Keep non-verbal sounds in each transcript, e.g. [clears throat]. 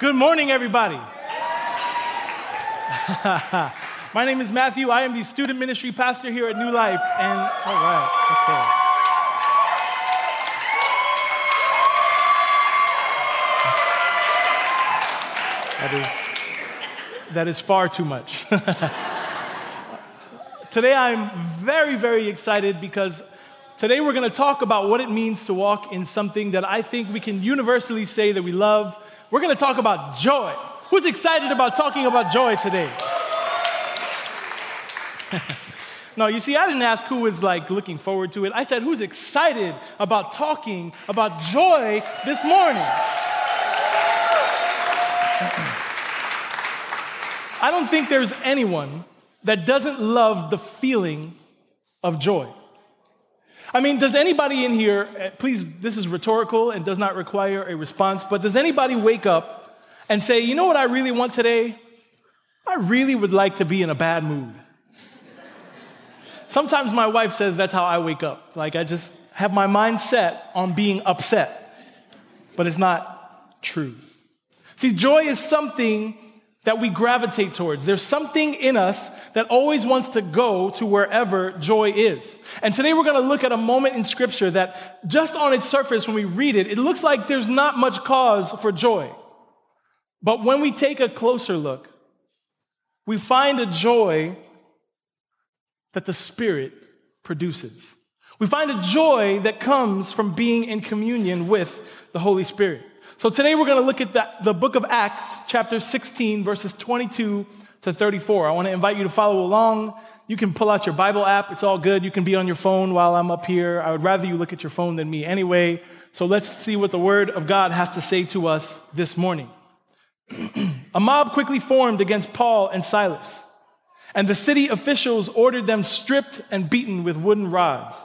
Good morning, everybody. [laughs] My name is Matthew. I am the student ministry pastor here at New Life. And, oh, all right, okay. That is, that is far too much. [laughs] Today I'm very, very excited because today we're going to talk about what it means to walk in something that I think we can universally say that we love. We're going to talk about joy. Who's excited about talking about joy today? [laughs] no, you see, I didn't ask who was like looking forward to it. I said, who's excited about talking about joy this morning? [clears throat] I don't think there's anyone that doesn't love the feeling of joy. I mean, does anybody in here, eh, please, this is rhetorical and does not require a response, but does anybody wake up and say, you know what I really want today? I really would like to be in a bad mood. Sometimes my wife says that's how I wake up. Like I just have my mind set on being upset, but it's not true. See, joy is something that we gravitate towards. There's something in us that always wants to go to wherever joy is. And today we're going to look at a moment in scripture that just on its surface, when we read it, it looks like there's not much cause for joy. But when we take a closer look, we find a joy that the Spirit produces. We find a joy that comes from being in communion with the Holy Spirit. So today we're going to look at the, the book of Acts, chapter 16, verses 22 to 34. I want to invite you to follow along. You can pull out your Bible app. It's all good. You can be on your phone while I'm up here. I would rather you look at your phone than me anyway. So let's see what the word of God has to say to us this morning. [clears throat] A mob quickly formed against Paul and Silas, and the city officials ordered them stripped and beaten with wooden rods.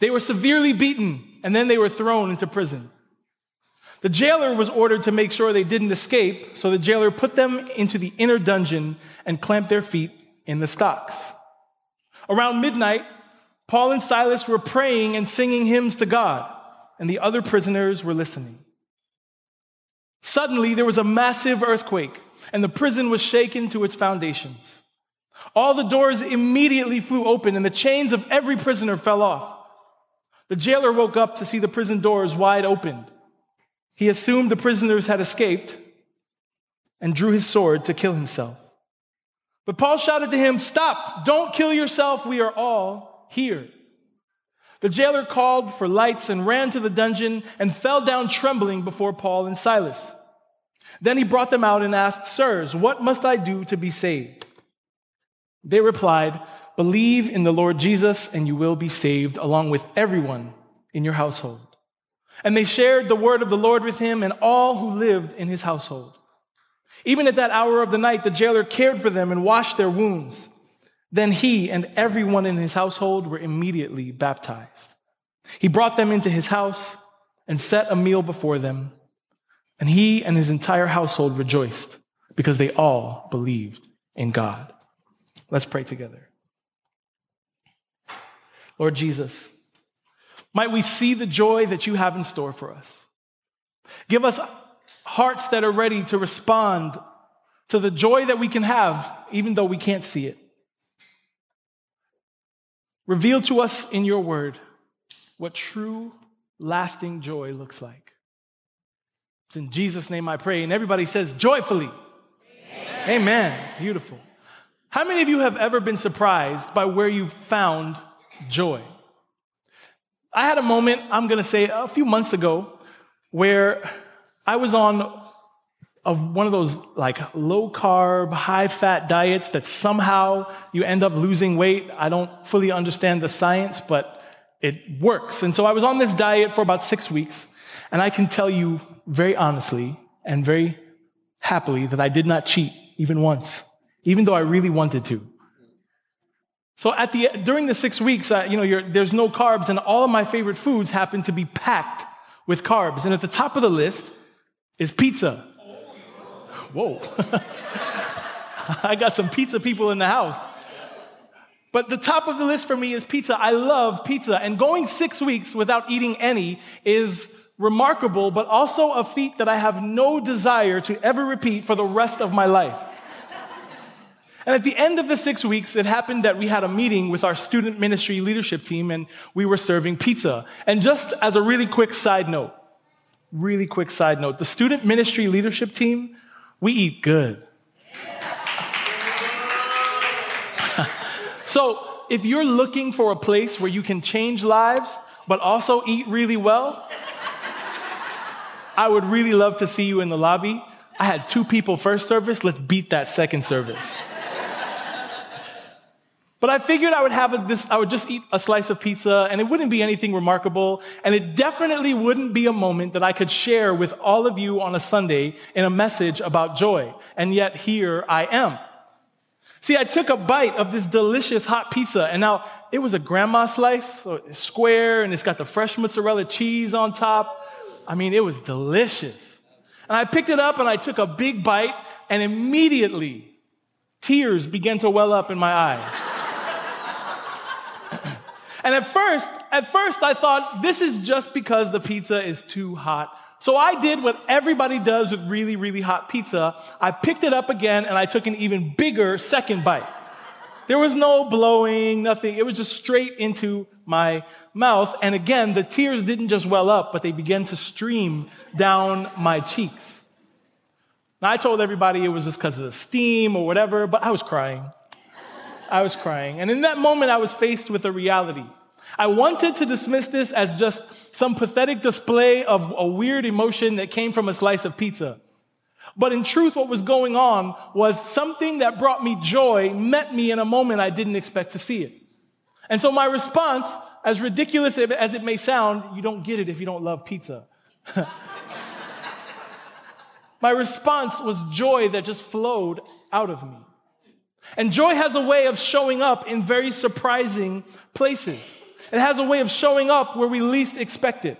They were severely beaten, and then they were thrown into prison. The jailer was ordered to make sure they didn't escape, so the jailer put them into the inner dungeon and clamped their feet in the stocks. Around midnight, Paul and Silas were praying and singing hymns to God, and the other prisoners were listening. Suddenly, there was a massive earthquake, and the prison was shaken to its foundations. All the doors immediately flew open, and the chains of every prisoner fell off. The jailer woke up to see the prison doors wide opened. He assumed the prisoners had escaped and drew his sword to kill himself. But Paul shouted to him, Stop! Don't kill yourself. We are all here. The jailer called for lights and ran to the dungeon and fell down trembling before Paul and Silas. Then he brought them out and asked, Sirs, what must I do to be saved? They replied, Believe in the Lord Jesus and you will be saved, along with everyone in your household. And they shared the word of the Lord with him and all who lived in his household. Even at that hour of the night, the jailer cared for them and washed their wounds. Then he and everyone in his household were immediately baptized. He brought them into his house and set a meal before them. And he and his entire household rejoiced because they all believed in God. Let's pray together. Lord Jesus, might we see the joy that you have in store for us. Give us hearts that are ready to respond to the joy that we can have, even though we can't see it. Reveal to us in your word what true, lasting joy looks like. It's in Jesus' name I pray. And everybody says joyfully. Amen. Amen. Beautiful. How many of you have ever been surprised by where you found joy? I had a moment, I'm going to say a few months ago, where I was on of one of those like low carb, high fat diets that somehow you end up losing weight. I don't fully understand the science, but it works. And so I was on this diet for about six weeks, and I can tell you very honestly and very happily that I did not cheat even once, even though I really wanted to. So at the during the six weeks, uh, you know, there's no carbs, and all of my favorite foods happen to be packed with carbs. And at the top of the list is pizza. Whoa! [laughs] I got some pizza people in the house. But the top of the list for me is pizza. I love pizza, and going six weeks without eating any is remarkable, but also a feat that I have no desire to ever repeat for the rest of my life. And at the end of the six weeks, it happened that we had a meeting with our student ministry leadership team and we were serving pizza. And just as a really quick side note, really quick side note, the student ministry leadership team, we eat good. [laughs] so if you're looking for a place where you can change lives, but also eat really well, I would really love to see you in the lobby. I had two people first service. Let's beat that second service. But I figured I would have this, I would just eat a slice of pizza and it wouldn't be anything remarkable. And it definitely wouldn't be a moment that I could share with all of you on a Sunday in a message about joy. And yet here I am. See, I took a bite of this delicious hot pizza and now it was a grandma slice, so square and it's got the fresh mozzarella cheese on top. I mean, it was delicious. And I picked it up and I took a big bite and immediately tears began to well up in my eyes. And at first, at first I thought this is just because the pizza is too hot. So I did what everybody does with really, really hot pizza. I picked it up again and I took an even bigger second bite. There was no blowing, nothing. It was just straight into my mouth. And again, the tears didn't just well up, but they began to stream down my cheeks. Now, I told everybody it was just because of the steam or whatever, but I was crying. I was crying. And in that moment, I was faced with a reality. I wanted to dismiss this as just some pathetic display of a weird emotion that came from a slice of pizza. But in truth, what was going on was something that brought me joy met me in a moment I didn't expect to see it. And so my response, as ridiculous as it may sound, you don't get it if you don't love pizza. [laughs] my response was joy that just flowed out of me. And joy has a way of showing up in very surprising places. It has a way of showing up where we least expect it.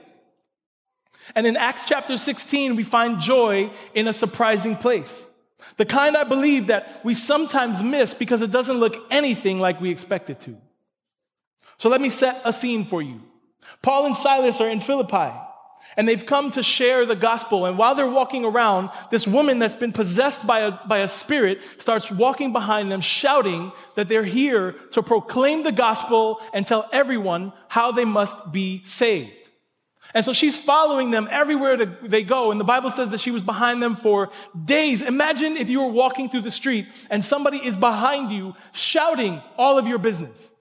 And in Acts chapter 16, we find joy in a surprising place. The kind I believe that we sometimes miss because it doesn't look anything like we expect it to. So let me set a scene for you. Paul and Silas are in Philippi and they've come to share the gospel. And while they're walking around, this woman that's been possessed by a, by a spirit starts walking behind them, shouting that they're here to proclaim the gospel and tell everyone how they must be saved. And so she's following them everywhere they go. And the Bible says that she was behind them for days. Imagine if you were walking through the street and somebody is behind you shouting all of your business.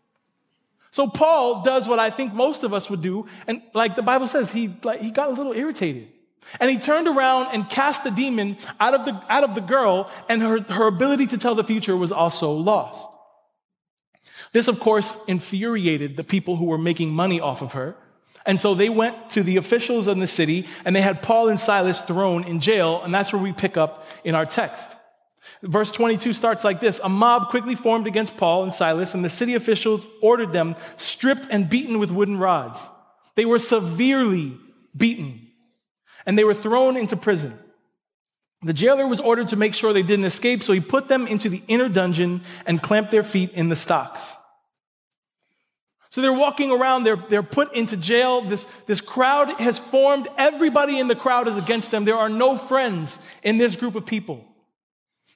So Paul does what I think most of us would do. And like the Bible says, he, like, he got a little irritated. And he turned around and cast the demon out of the, out of the girl, and her, her ability to tell the future was also lost. This, of course, infuriated the people who were making money off of her. And so they went to the officials in the city and they had Paul and Silas thrown in jail. And that's where we pick up in our text. Verse 22 starts like this A mob quickly formed against Paul and Silas, and the city officials ordered them stripped and beaten with wooden rods. They were severely beaten, and they were thrown into prison. The jailer was ordered to make sure they didn't escape, so he put them into the inner dungeon and clamped their feet in the stocks. So they're walking around, they're, they're put into jail. This, this crowd has formed. Everybody in the crowd is against them. There are no friends in this group of people.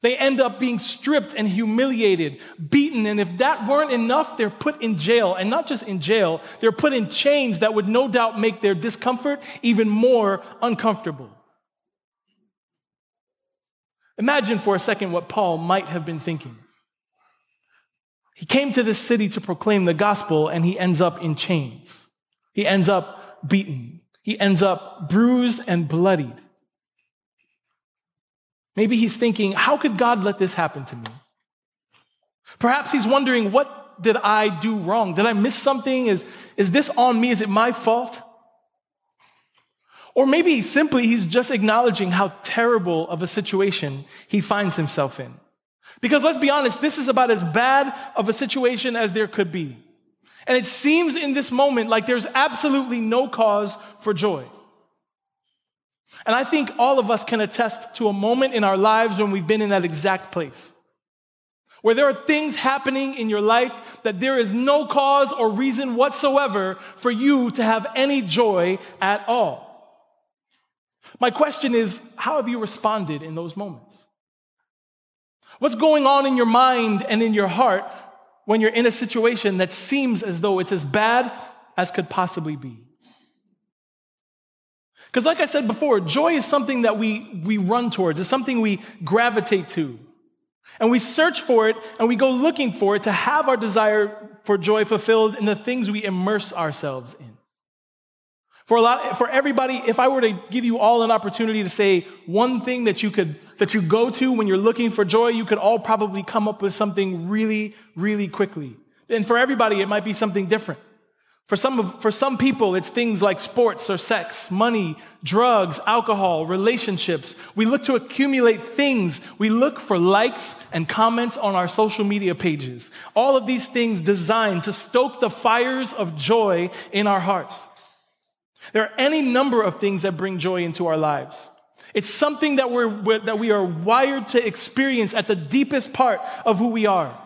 They end up being stripped and humiliated, beaten, and if that weren't enough, they're put in jail. And not just in jail, they're put in chains that would no doubt make their discomfort even more uncomfortable. Imagine for a second what Paul might have been thinking. He came to this city to proclaim the gospel, and he ends up in chains. He ends up beaten. He ends up bruised and bloodied. Maybe he's thinking, how could God let this happen to me? Perhaps he's wondering, what did I do wrong? Did I miss something? Is, is this on me? Is it my fault? Or maybe simply he's just acknowledging how terrible of a situation he finds himself in. Because let's be honest, this is about as bad of a situation as there could be. And it seems in this moment like there's absolutely no cause for joy. And I think all of us can attest to a moment in our lives when we've been in that exact place. Where there are things happening in your life that there is no cause or reason whatsoever for you to have any joy at all. My question is how have you responded in those moments? What's going on in your mind and in your heart when you're in a situation that seems as though it's as bad as could possibly be? Because, like I said before, joy is something that we, we run towards, it's something we gravitate to. And we search for it and we go looking for it to have our desire for joy fulfilled in the things we immerse ourselves in. For a lot, for everybody, if I were to give you all an opportunity to say one thing that you could, that you go to when you're looking for joy, you could all probably come up with something really, really quickly. And for everybody, it might be something different. For some, for some people, it's things like sports or sex, money, drugs, alcohol, relationships. We look to accumulate things. We look for likes and comments on our social media pages. All of these things designed to stoke the fires of joy in our hearts. There are any number of things that bring joy into our lives. It's something that, we're, that we are wired to experience at the deepest part of who we are.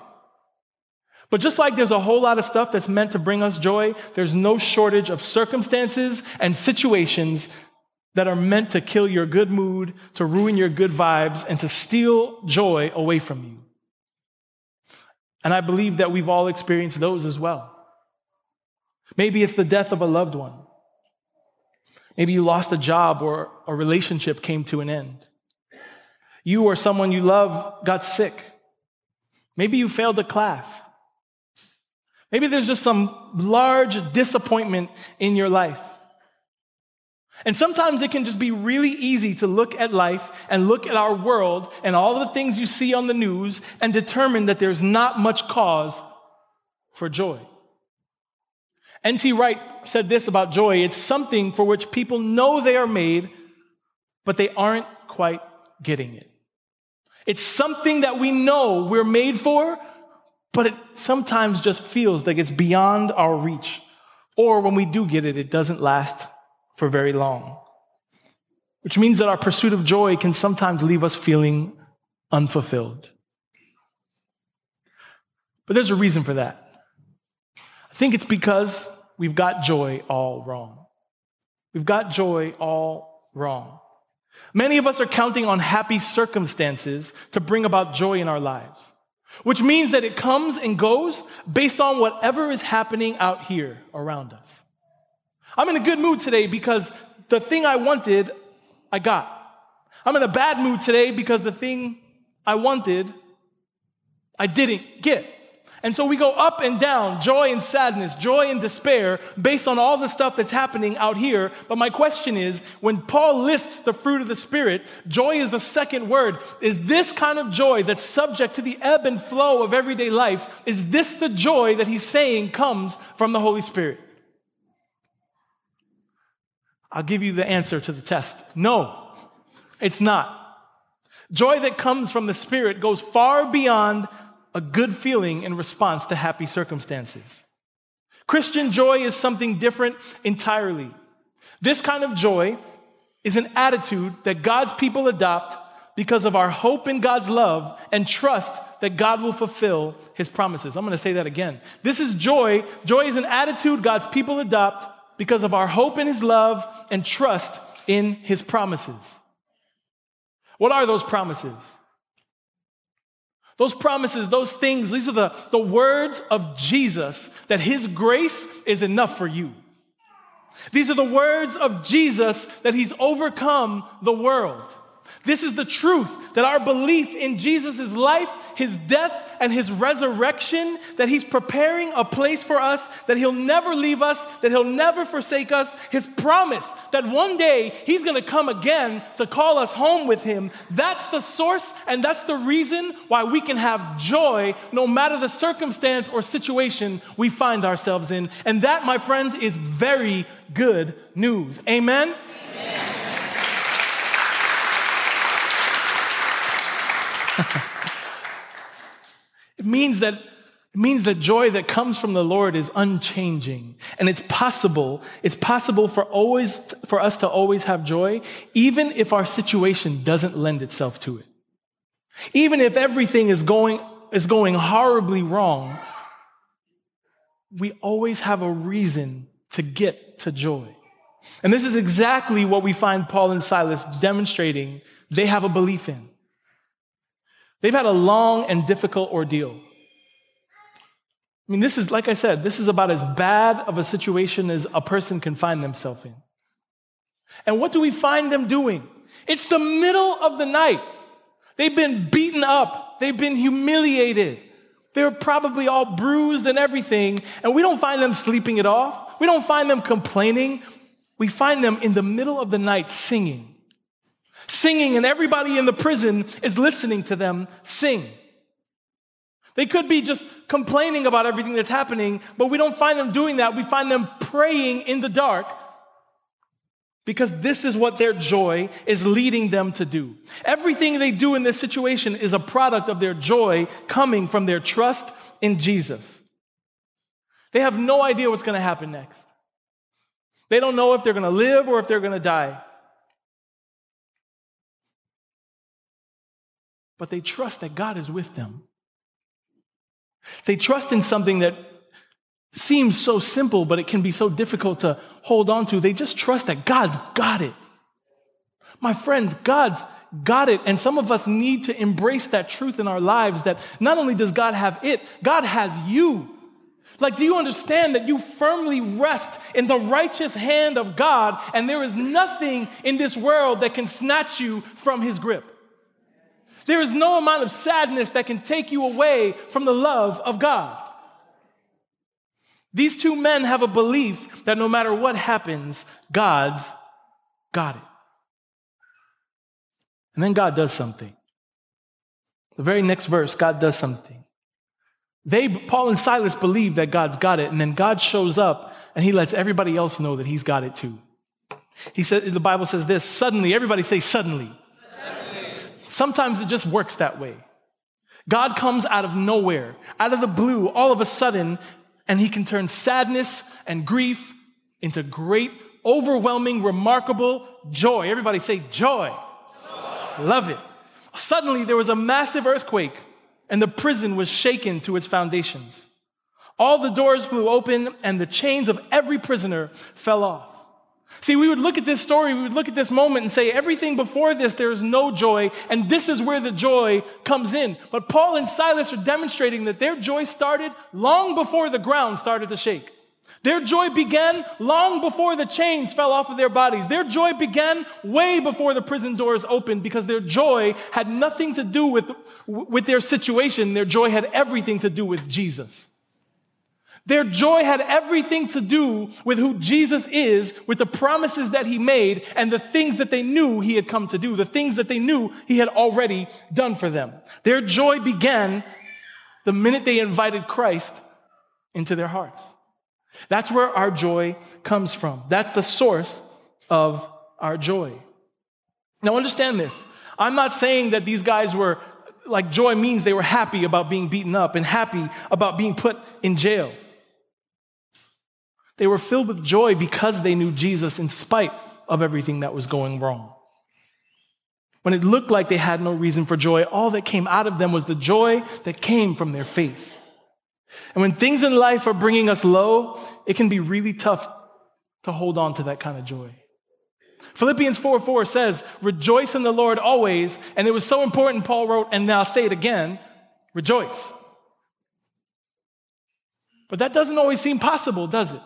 But just like there's a whole lot of stuff that's meant to bring us joy, there's no shortage of circumstances and situations that are meant to kill your good mood, to ruin your good vibes, and to steal joy away from you. And I believe that we've all experienced those as well. Maybe it's the death of a loved one. Maybe you lost a job or a relationship came to an end. You or someone you love got sick. Maybe you failed a class. Maybe there's just some large disappointment in your life. And sometimes it can just be really easy to look at life and look at our world and all the things you see on the news and determine that there's not much cause for joy. N.T. Wright said this about joy it's something for which people know they are made, but they aren't quite getting it. It's something that we know we're made for, but it sometimes just feels like it's beyond our reach. Or when we do get it, it doesn't last for very long. Which means that our pursuit of joy can sometimes leave us feeling unfulfilled. But there's a reason for that. I think it's because we've got joy all wrong. We've got joy all wrong. Many of us are counting on happy circumstances to bring about joy in our lives which means that it comes and goes based on whatever is happening out here around us. I'm in a good mood today because the thing I wanted, I got. I'm in a bad mood today because the thing I wanted, I didn't get. And so we go up and down, joy and sadness, joy and despair, based on all the stuff that's happening out here. But my question is when Paul lists the fruit of the Spirit, joy is the second word. Is this kind of joy that's subject to the ebb and flow of everyday life, is this the joy that he's saying comes from the Holy Spirit? I'll give you the answer to the test. No, it's not. Joy that comes from the Spirit goes far beyond a good feeling in response to happy circumstances. Christian joy is something different entirely. This kind of joy is an attitude that God's people adopt because of our hope in God's love and trust that God will fulfill his promises. I'm going to say that again. This is joy. Joy is an attitude God's people adopt because of our hope in his love and trust in his promises. What are those promises? Those promises, those things, these are the, the words of Jesus that his grace is enough for you. These are the words of Jesus that he's overcome the world. This is the truth that our belief in Jesus' life, his death, and his resurrection, that he's preparing a place for us, that he'll never leave us, that he'll never forsake us, his promise that one day he's gonna come again to call us home with him. That's the source and that's the reason why we can have joy no matter the circumstance or situation we find ourselves in. And that, my friends, is very good news. Amen? Amen. [laughs] it means that it means that joy that comes from the Lord is unchanging. And it's possible, it's possible for always, for us to always have joy, even if our situation doesn't lend itself to it. Even if everything is going, is going horribly wrong, we always have a reason to get to joy. And this is exactly what we find Paul and Silas demonstrating they have a belief in. They've had a long and difficult ordeal. I mean, this is, like I said, this is about as bad of a situation as a person can find themselves in. And what do we find them doing? It's the middle of the night. They've been beaten up. They've been humiliated. They're probably all bruised and everything. And we don't find them sleeping it off. We don't find them complaining. We find them in the middle of the night singing. Singing, and everybody in the prison is listening to them sing. They could be just complaining about everything that's happening, but we don't find them doing that. We find them praying in the dark because this is what their joy is leading them to do. Everything they do in this situation is a product of their joy coming from their trust in Jesus. They have no idea what's going to happen next. They don't know if they're going to live or if they're going to die. But they trust that God is with them. They trust in something that seems so simple, but it can be so difficult to hold on to. They just trust that God's got it. My friends, God's got it. And some of us need to embrace that truth in our lives that not only does God have it, God has you. Like, do you understand that you firmly rest in the righteous hand of God and there is nothing in this world that can snatch you from his grip? There is no amount of sadness that can take you away from the love of God. These two men have a belief that no matter what happens, God's got it. And then God does something. The very next verse, God does something. They, Paul and Silas, believe that God's got it, and then God shows up and he lets everybody else know that he's got it too. He said, the Bible says this suddenly, everybody say suddenly. Sometimes it just works that way. God comes out of nowhere, out of the blue, all of a sudden, and he can turn sadness and grief into great, overwhelming, remarkable joy. Everybody say joy. joy. Love it. Suddenly, there was a massive earthquake, and the prison was shaken to its foundations. All the doors flew open, and the chains of every prisoner fell off. See, we would look at this story, we would look at this moment and say, everything before this, there is no joy, and this is where the joy comes in. But Paul and Silas are demonstrating that their joy started long before the ground started to shake. Their joy began long before the chains fell off of their bodies. Their joy began way before the prison doors opened because their joy had nothing to do with, with their situation. Their joy had everything to do with Jesus. Their joy had everything to do with who Jesus is, with the promises that he made, and the things that they knew he had come to do, the things that they knew he had already done for them. Their joy began the minute they invited Christ into their hearts. That's where our joy comes from. That's the source of our joy. Now, understand this. I'm not saying that these guys were like joy means they were happy about being beaten up and happy about being put in jail. They were filled with joy because they knew Jesus in spite of everything that was going wrong. When it looked like they had no reason for joy, all that came out of them was the joy that came from their faith. And when things in life are bringing us low, it can be really tough to hold on to that kind of joy. Philippians 4 4 says, Rejoice in the Lord always. And it was so important, Paul wrote, and I'll say it again rejoice. But that doesn't always seem possible, does it?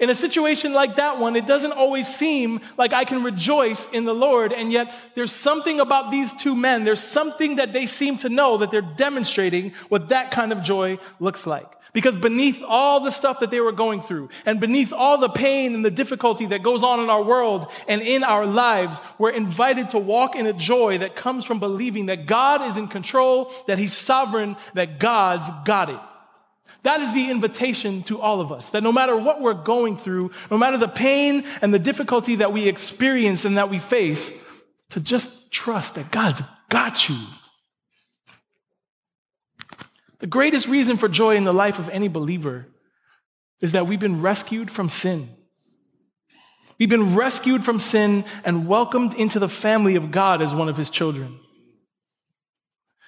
In a situation like that one, it doesn't always seem like I can rejoice in the Lord, and yet there's something about these two men. There's something that they seem to know that they're demonstrating what that kind of joy looks like. Because beneath all the stuff that they were going through, and beneath all the pain and the difficulty that goes on in our world and in our lives, we're invited to walk in a joy that comes from believing that God is in control, that He's sovereign, that God's got it. That is the invitation to all of us. That no matter what we're going through, no matter the pain and the difficulty that we experience and that we face, to just trust that God's got you. The greatest reason for joy in the life of any believer is that we've been rescued from sin. We've been rescued from sin and welcomed into the family of God as one of his children.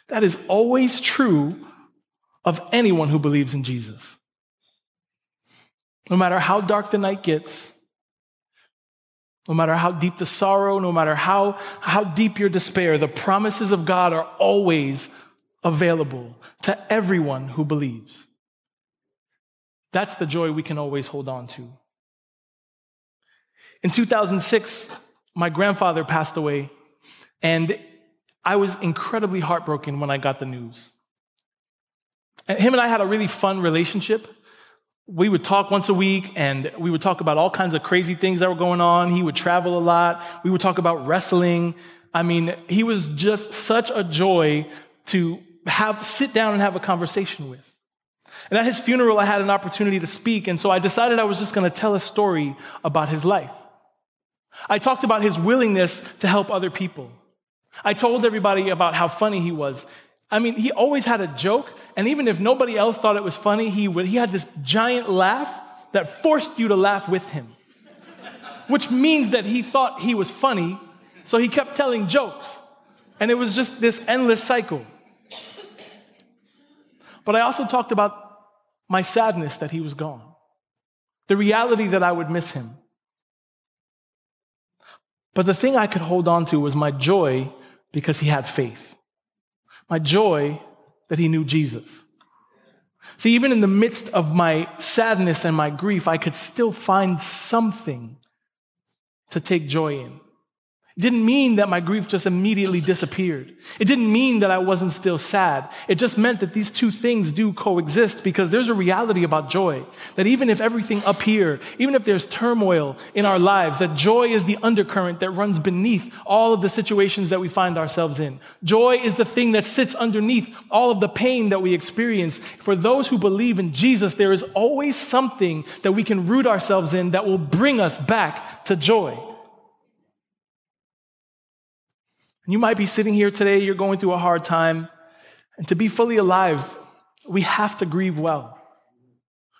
That is always true of anyone who believes in Jesus. No matter how dark the night gets, No matter how deep the sorrow, no matter how, how deep your despair, the promises of God are always available to everyone who believes. That's the joy we can always hold on to. In 2006, my grandfather passed away, and I was incredibly heartbroken when I got the news. And him and I had a really fun relationship we would talk once a week and we would talk about all kinds of crazy things that were going on. He would travel a lot. We would talk about wrestling. I mean, he was just such a joy to have sit down and have a conversation with. And at his funeral, I had an opportunity to speak. And so I decided I was just going to tell a story about his life. I talked about his willingness to help other people. I told everybody about how funny he was. I mean, he always had a joke, and even if nobody else thought it was funny, he, would, he had this giant laugh that forced you to laugh with him, which means that he thought he was funny, so he kept telling jokes. And it was just this endless cycle. But I also talked about my sadness that he was gone, the reality that I would miss him. But the thing I could hold on to was my joy because he had faith. My joy that he knew Jesus. See, even in the midst of my sadness and my grief, I could still find something to take joy in. It didn't mean that my grief just immediately disappeared. It didn't mean that I wasn't still sad. It just meant that these two things do coexist because there's a reality about joy. That even if everything up here, even if there's turmoil in our lives, that joy is the undercurrent that runs beneath all of the situations that we find ourselves in. Joy is the thing that sits underneath all of the pain that we experience. For those who believe in Jesus, there is always something that we can root ourselves in that will bring us back to joy. And you might be sitting here today, you're going through a hard time. And to be fully alive, we have to grieve well.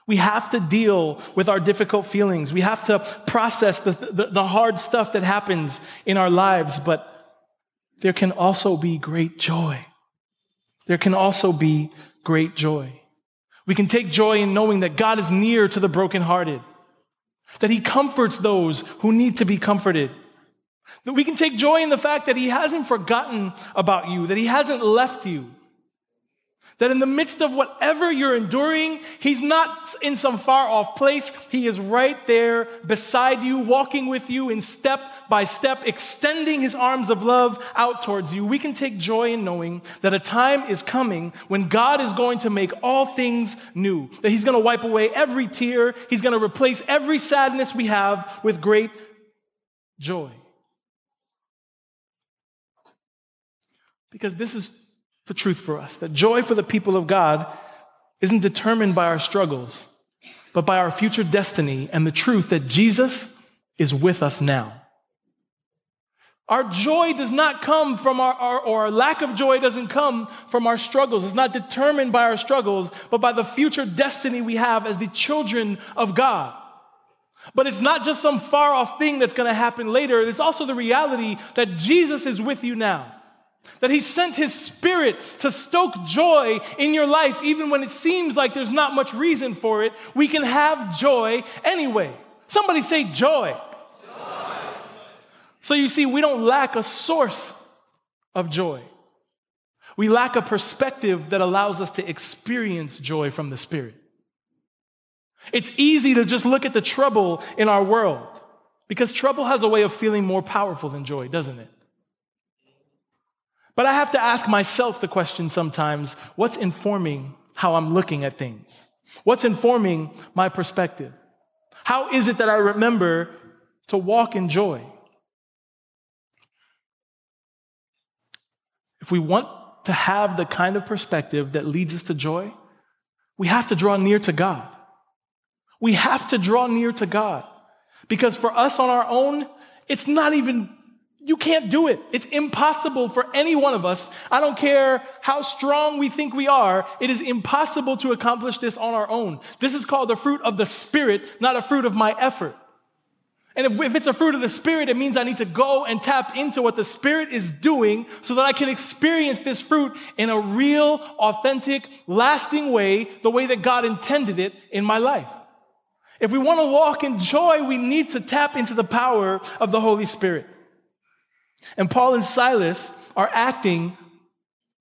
We have to deal with our difficult feelings. We have to process the, the, the, hard stuff that happens in our lives, but there can also be great joy. There can also be great joy. We can take joy in knowing that God is near to the brokenhearted, that He comforts those who need to be comforted that we can take joy in the fact that He hasn't forgotten about you, that He hasn't left you. That in the midst of whatever you're enduring, He's not in some far off place. He is right there beside you, walking with you in step by step, extending His arms of love out towards you. We can take joy in knowing that a time is coming when God is going to make all things new. That He's going to wipe away every tear. He's going to replace every sadness we have with great joy. Because this is the truth for us that joy for the people of God isn't determined by our struggles, but by our future destiny and the truth that Jesus is with us now. Our joy does not come from our, our, or our lack of joy doesn't come from our struggles. It's not determined by our struggles, but by the future destiny we have as the children of God. But it's not just some far off thing that's going to happen later. It's also the reality that Jesus is with you now. That he sent his spirit to stoke joy in your life, even when it seems like there's not much reason for it. We can have joy anyway. Somebody say joy. joy. So you see, we don't lack a source of joy. We lack a perspective that allows us to experience joy from the Spirit. It's easy to just look at the trouble in our world because trouble has a way of feeling more powerful than joy, doesn't it? But I have to ask myself the question sometimes what's informing how I'm looking at things? What's informing my perspective? How is it that I remember to walk in joy? If we want to have the kind of perspective that leads us to joy, we have to draw near to God. We have to draw near to God. Because for us on our own, it's not even you can't do it. It's impossible for any one of us. I don't care how strong we think we are. It is impossible to accomplish this on our own. This is called the fruit of the Spirit, not a fruit of my effort. And if, if, it's a fruit of the Spirit, it means I need to go and tap into what the Spirit is doing so that I can experience this fruit in a real, authentic, lasting way, the way that God intended it in my life. If we want to walk in joy, we need to tap into the power of the Holy Spirit. And Paul and Silas are acting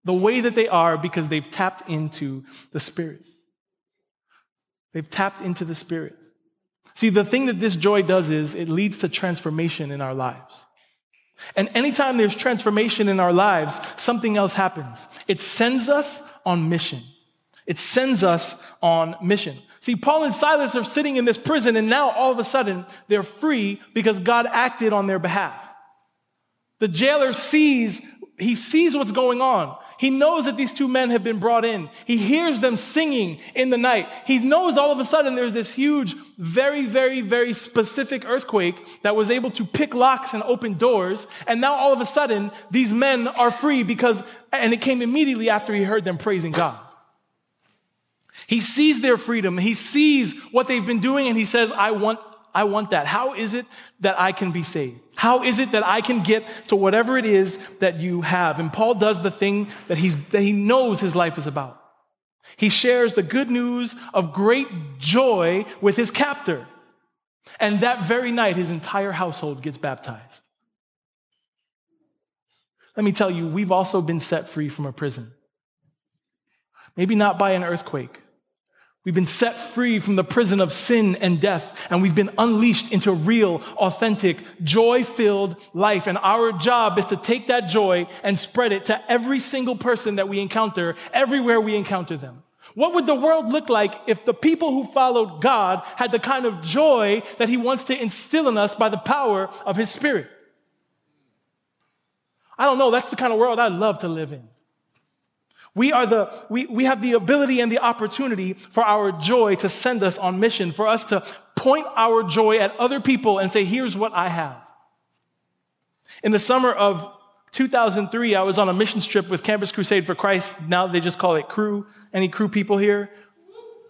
the way that they are because they've tapped into the Spirit. They've tapped into the Spirit. See, the thing that this joy does is it leads to transformation in our lives. And anytime there's transformation in our lives, something else happens. It sends us on mission. It sends us on mission. See, Paul and Silas are sitting in this prison, and now all of a sudden they're free because God acted on their behalf. The jailer sees, he sees what's going on. He knows that these two men have been brought in. He hears them singing in the night. He knows all of a sudden there's this huge, very, very, very specific earthquake that was able to pick locks and open doors. And now all of a sudden these men are free because, and it came immediately after he heard them praising God. He sees their freedom. He sees what they've been doing and he says, I want, I want that. How is it that I can be saved? How is it that I can get to whatever it is that you have? And Paul does the thing that, he's, that he knows his life is about. He shares the good news of great joy with his captor. And that very night, his entire household gets baptized. Let me tell you, we've also been set free from a prison. Maybe not by an earthquake, We've been set free from the prison of sin and death, and we've been unleashed into real, authentic, joy filled life. And our job is to take that joy and spread it to every single person that we encounter, everywhere we encounter them. What would the world look like if the people who followed God had the kind of joy that He wants to instill in us by the power of His Spirit? I don't know. That's the kind of world I'd love to live in. We are the, we, we have the ability and the opportunity for our joy to send us on mission, for us to point our joy at other people and say, here's what I have. In the summer of 2003, I was on a mission trip with Campus Crusade for Christ. Now they just call it Cru. Any Cru people here?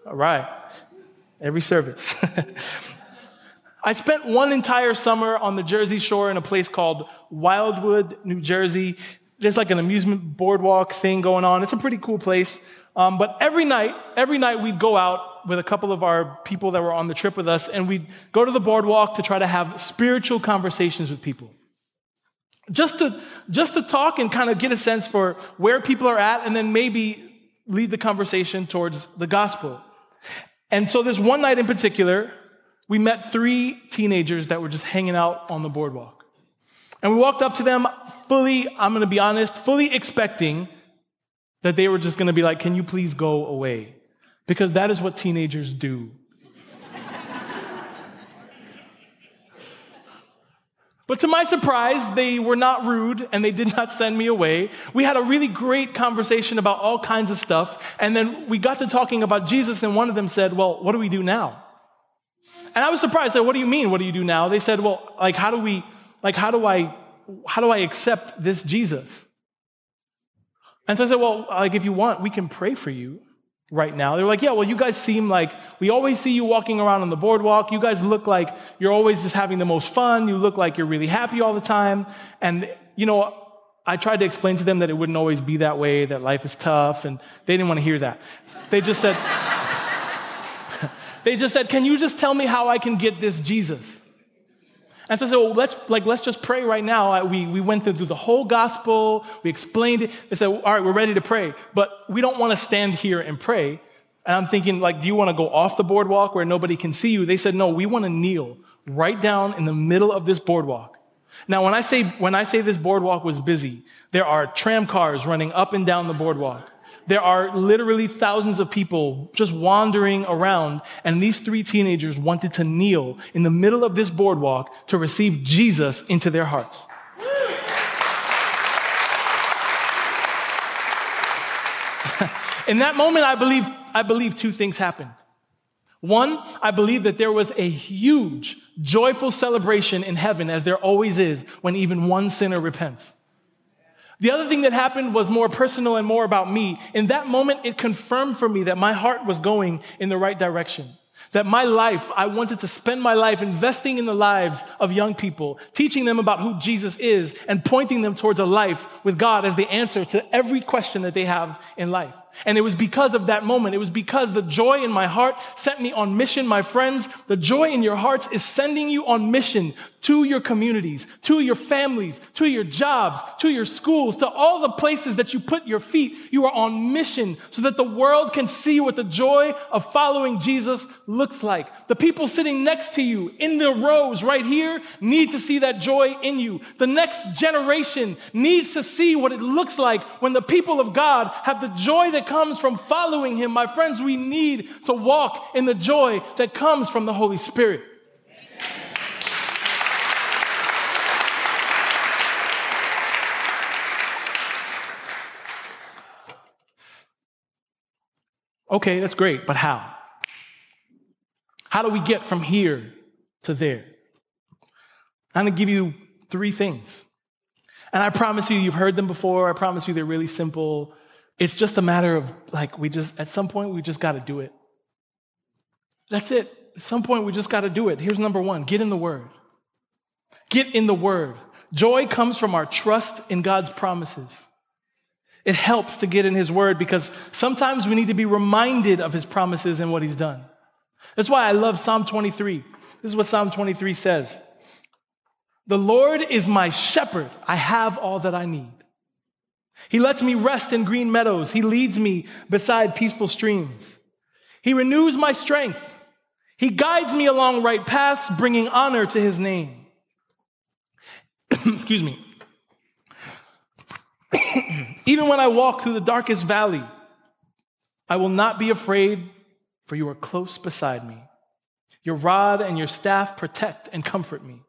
All right. Every service. [laughs] I spent one entire summer on the Jersey Shore in a place called Wildwood, New Jersey there's like an amusement boardwalk thing going on. It's a pretty cool place. Um, but every night, every night we'd go out with a couple of our people that were on the trip with us, and we'd go to the boardwalk to try to have spiritual conversations with people. Just to, just to talk and kind of get a sense for where people are at, and then maybe lead the conversation towards the gospel. And so this one night in particular, we met three teenagers that were just hanging out on the boardwalk. And we walked up to them fully, I'm going to be honest, fully expecting that they were just going to be like, Can you please go away? Because that is what teenagers do. But to my surprise, they were not rude and they did not send me away. We had a really great conversation about all kinds of stuff. And then we got to talking about Jesus, and one of them said, Well, what do we do now? And I was surprised. I said, What do you mean? What do you do now? They said, Well, like, how do we like, how do I, how do I accept this Jesus? And so I said, well, like, if you want, we can pray for you right now. They're like, yeah, well, you guys seem like, we always see you walking around on the boardwalk. You guys look like you're always just having the most fun. You look like you're really happy all the time. And, you know, I tried to explain to them that it wouldn't always be that way, that life is tough, and they didn't want to hear that. They just said, [laughs] they just said, can you just tell me how I can get this Jesus? And so I said, well, let's, like, let's just pray right now. Uh, we, we went through the whole gospel. We explained it. They said, all right, we're ready to pray. But we don't want to stand here and pray. And I'm thinking, like, do you want to go off the boardwalk where nobody can see you? They said, no, we want to kneel right down in the middle of this boardwalk. Now, when I say, when I say this boardwalk was busy, there are tram cars running up and down the boardwalk there are literally thousands of people just wandering around, and these three teenagers wanted to kneel in the middle of this boardwalk to receive Jesus into their hearts. [laughs] in that moment, I believe, I believe two things happened. One, I believe that there was a huge, joyful celebration in heaven, as there always is when even one sinner repents. The other thing that happened was more personal and more about me. In that moment, it confirmed for me that my heart was going in the right direction. That my life, I wanted to spend my life investing in the lives of young people, teaching them about who Jesus is and pointing them towards a life with God as the answer to every question that they have in life. And it was because of that moment. It was because the joy in my heart sent me on mission. My friends, the joy in your hearts is sending you on mission to your communities, to your families, to your jobs, to your schools, to all the places that you put your feet. You are on mission so that the world can see what the joy of following Jesus looks like. The people sitting next to you in the rows right here need to see that joy in you. The next generation needs to see what it looks like when the people of God have the joy that comes from following Him. My friends, we need to walk in the joy that comes from the Holy Spirit. Okay, that's great, but how? How do we get from here to there? I'm gonna give you three things. And I promise you, you've heard them before. I promise you, they're really simple. It's just a matter of like, we just, at some point, we just gotta do it. That's it. At some point, we just gotta do it. Here's number one get in the Word. Get in the Word. Joy comes from our trust in God's promises. It helps to get in His Word because sometimes we need to be reminded of His promises and what He's done. That's why I love Psalm 23. This is what Psalm 23 says The Lord is my shepherd, I have all that I need. He lets me rest in green meadows, He leads me beside peaceful streams. He renews my strength. He guides me along right paths, bringing honor to His name. [clears throat] Excuse me. [clears throat] Even when I walk through the darkest valley, I will not be afraid, for you are close beside me. Your rod and your staff protect and comfort me.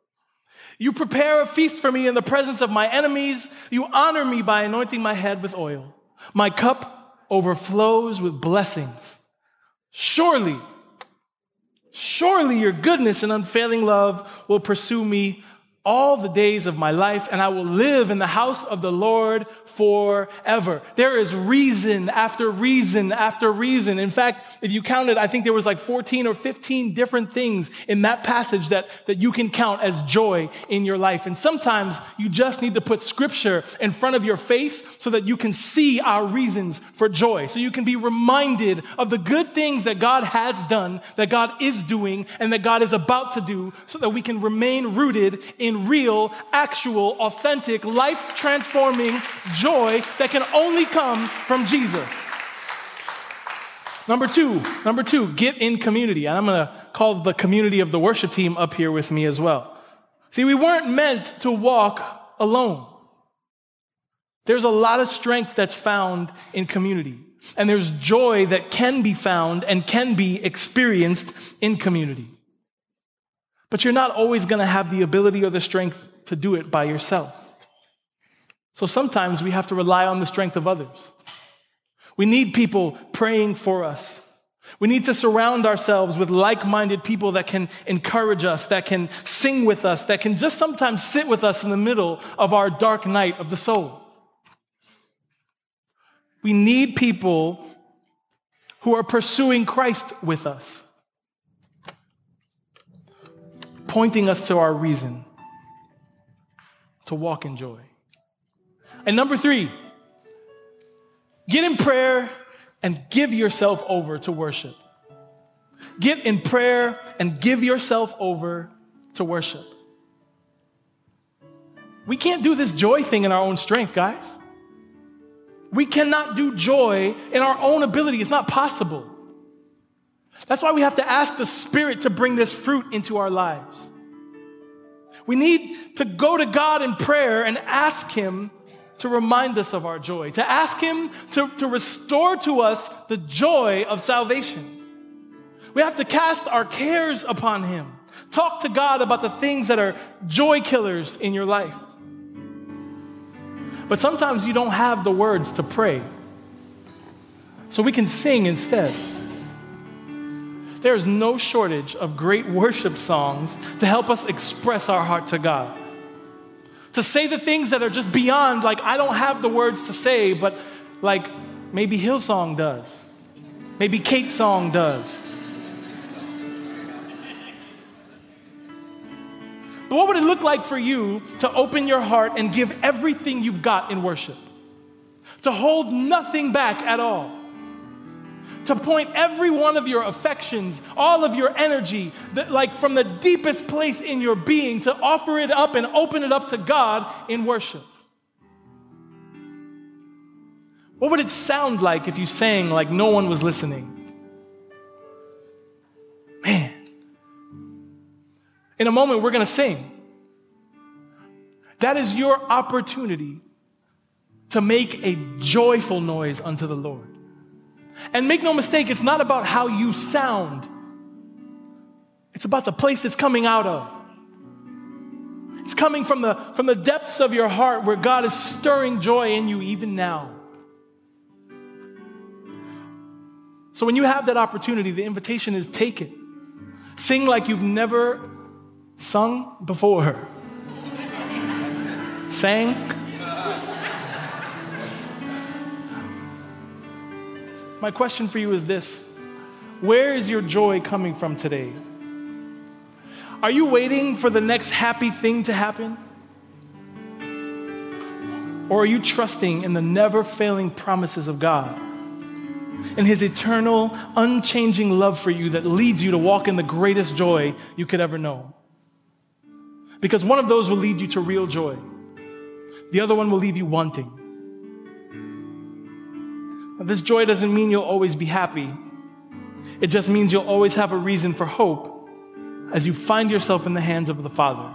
You prepare a feast for me in the presence of my enemies. You honor me by anointing my head with oil. My cup overflows with blessings. Surely, surely your goodness and unfailing love will pursue me all the days of my life, and I will live in the house of the Lord forever. There is reason after reason after reason. In fact, if you counted, I think there was like 14 or 15 different things in that passage that, that you can count as joy in your life. And sometimes you just need to put scripture in front of your face so that you can see our reasons for joy. So you can be reminded of the good things that God has done, that God is doing, and that God is about to do so that we can remain rooted in real, actual, authentic, life transforming joy that can only come from Jesus. Number two, number two, get in community. And I'm going to call the community of the worship team up here with me as well. See, we weren't meant to walk alone. There's a lot of strength that's found in community. And there's joy that can be found and can be experienced in community. But you're not always going to have the ability or the strength to do it by yourself. So sometimes we have to rely on the strength of others. We need people praying for us. We need to surround ourselves with like minded people that can encourage us, that can sing with us, that can just sometimes sit with us in the middle of our dark night of the soul. We need people who are pursuing Christ with us pointing us to our reason to walk in joy. And number three, get in prayer and give yourself over to worship. Get in prayer and give yourself over to worship. We can't do this joy thing in our own strength, guys. We cannot do joy in our own ability. It's not possible. That's why we have to ask the Spirit to bring this fruit into our lives. We need to go to God in prayer and ask Him to remind us of our joy, to ask Him to, to restore to us the joy of salvation. We have to cast our cares upon Him. Talk to God about the things that are joy killers in your life. But sometimes you don't have the words to pray. So we can sing instead. There is no shortage of great worship songs to help us express our heart to God. To say the things that are just beyond, like, I don't have the words to say, but like maybe Hillsong does. Maybe Kate's song does. But what would it look like for you to open your heart and give everything you've got in worship? To hold nothing back at all? To point every one of your affections, all of your energy, that, like from the deepest place in your being, to offer it up and open it up to God in worship. What would it sound like if you sang like no one was listening? Man. In a moment, we're going to sing. That is your opportunity to make a joyful noise unto the Lord. And make no mistake, it's not about how you sound, it's about the place it's coming out of. It's coming from the, from the depths of your heart where God is stirring joy in you even now. So when you have that opportunity, the invitation is take it. Sing like you've never sung before. [laughs] Sang. My question for you is this Where is your joy coming from today? Are you waiting for the next happy thing to happen? Or are you trusting in the never failing promises of God? And his eternal, unchanging love for you that leads you to walk in the greatest joy you could ever know. Because one of those will lead you to real joy, the other one will leave you wanting. This joy doesn't mean you'll always be happy. It just means you'll always have a reason for hope as you find yourself in the hands of the Father.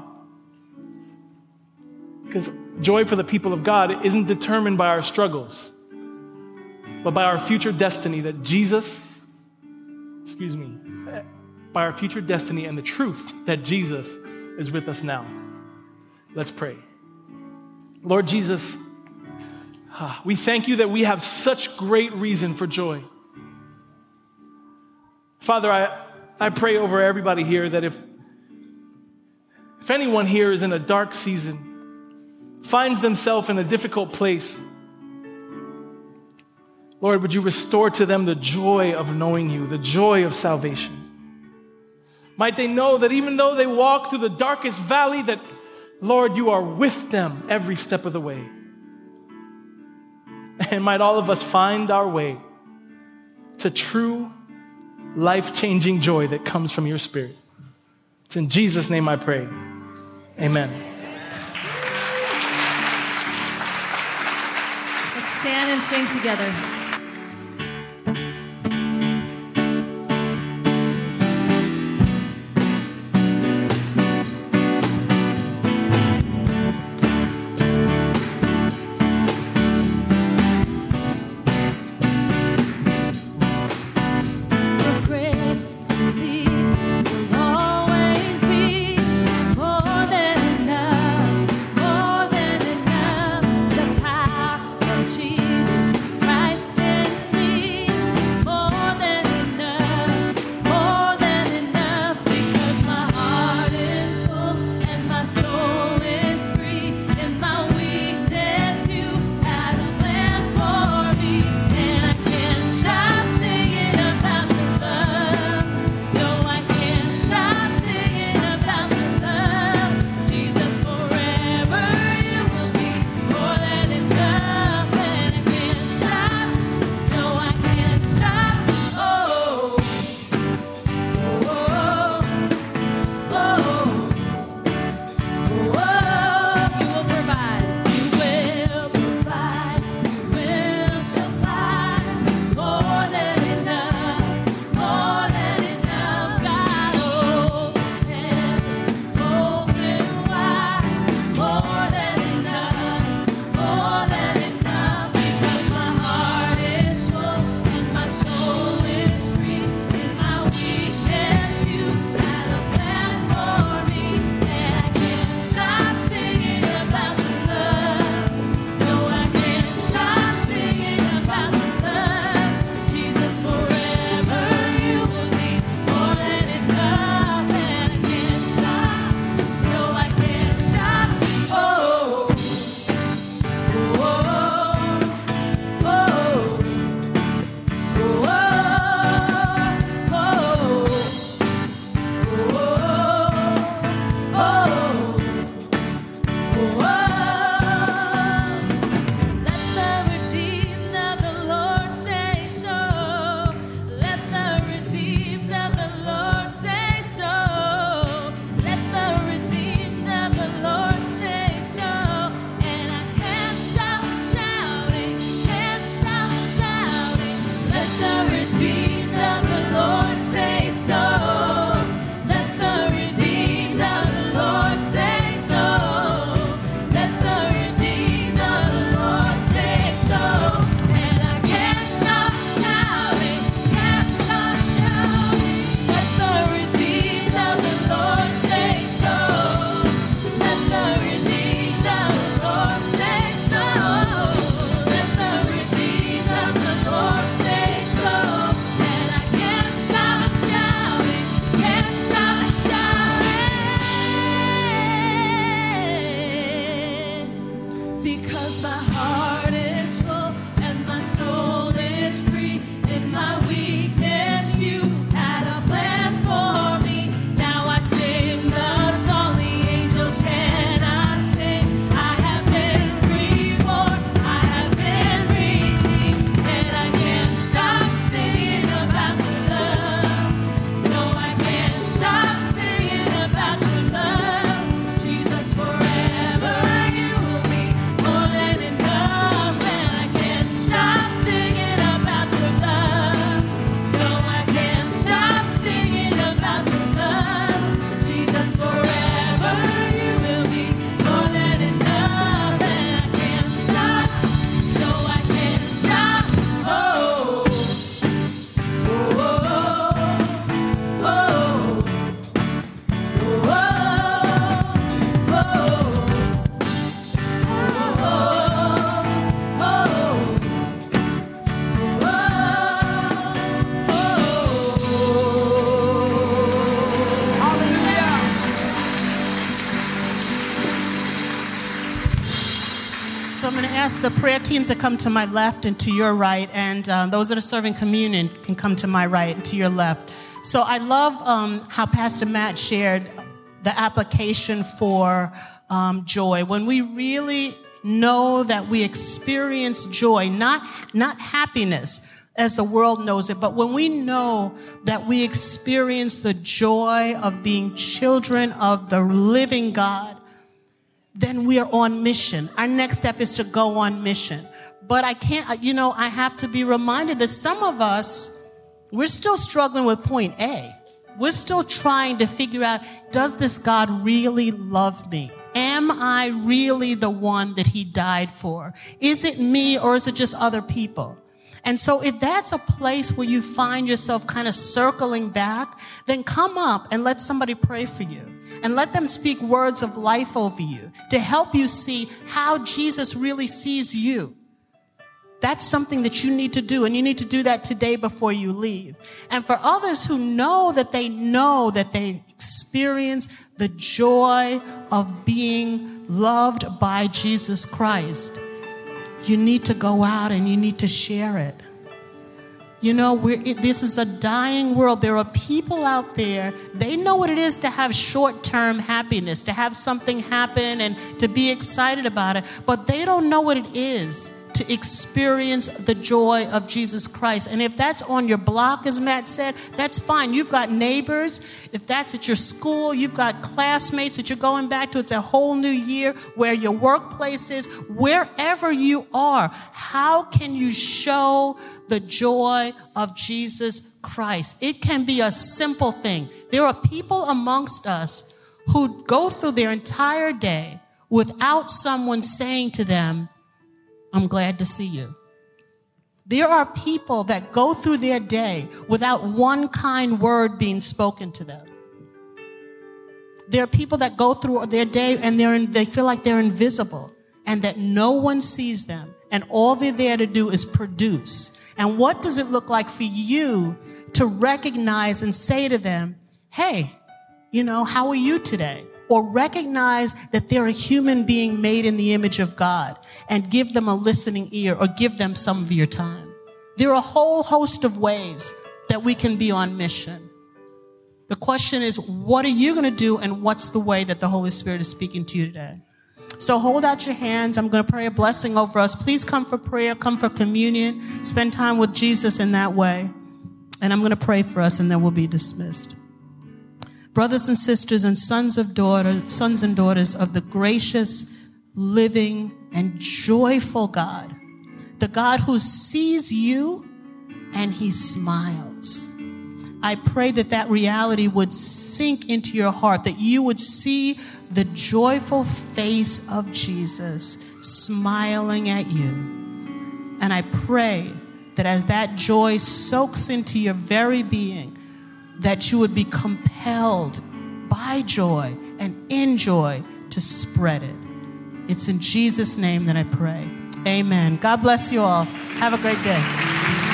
Because joy for the people of God isn't determined by our struggles, but by our future destiny that Jesus, excuse me, by our future destiny and the truth that Jesus is with us now. Let's pray. Lord Jesus, we thank you that we have such great reason for joy. Father, I, I pray over everybody here that if, if anyone here is in a dark season, finds themselves in a difficult place, Lord, would you restore to them the joy of knowing you, the joy of salvation? Might they know that even though they walk through the darkest valley, that, Lord, you are with them every step of the way. [laughs] And might all of us find our way to true, life changing joy that comes from your Spirit. It's in Jesus' name I pray. Amen. Let's stand and sing together. Teams that come to my left and to your right, and um, those that are serving communion can come to my right and to your left. So I love um, how Pastor Matt shared the application for um, joy. When we really know that we experience joy, not, not happiness as the world knows it, but when we know that we experience the joy of being children of the living God, then we are on mission. Our next step is to go on mission. But I can't, you know, I have to be reminded that some of us, we're still struggling with point A. We're still trying to figure out, does this God really love me? Am I really the one that he died for? Is it me or is it just other people? And so if that's a place where you find yourself kind of circling back, then come up and let somebody pray for you and let them speak words of life over you to help you see how Jesus really sees you. That's something that you need to do, and you need to do that today before you leave. And for others who know that they know that they experience the joy of being loved by Jesus Christ, you need to go out and you need to share it. You know, it, this is a dying world. There are people out there, they know what it is to have short term happiness, to have something happen and to be excited about it, but they don't know what it is to experience the joy of Jesus Christ. And if that's on your block, as Matt said, that's fine. You've got neighbors. If that's at your school, you've got classmates that you're going back to. It's a whole new year where your workplace is, wherever you are. How can you show the joy of Jesus Christ? It can be a simple thing. There are people amongst us who go through their entire day without someone saying to them, I'm glad to see you. There are people that go through their day without one kind word being spoken to them. There are people that go through their day and they're in, they feel like they're invisible and that no one sees them and all they're there to do is produce. And what does it look like for you to recognize and say to them, Hey, you know, how are you today? Or recognize that they're a human being made in the image of God and give them a listening ear or give them some of your time. There are a whole host of ways that we can be on mission. The question is, what are you going to do and what's the way that the Holy Spirit is speaking to you today? So hold out your hands. I'm going to pray a blessing over us. Please come for prayer, come for communion, spend time with Jesus in that way. And I'm going to pray for us and then we'll be dismissed brothers and sisters and sons of daughters, sons and daughters of the gracious, living, and joyful God, the God who sees you and he smiles. I pray that that reality would sink into your heart, that you would see the joyful face of Jesus smiling at you. And I pray that as that joy soaks into your very being, that you would be compelled by joy and in joy to spread it. It's in Jesus' name that I pray. Amen. God bless you all. Have a great day.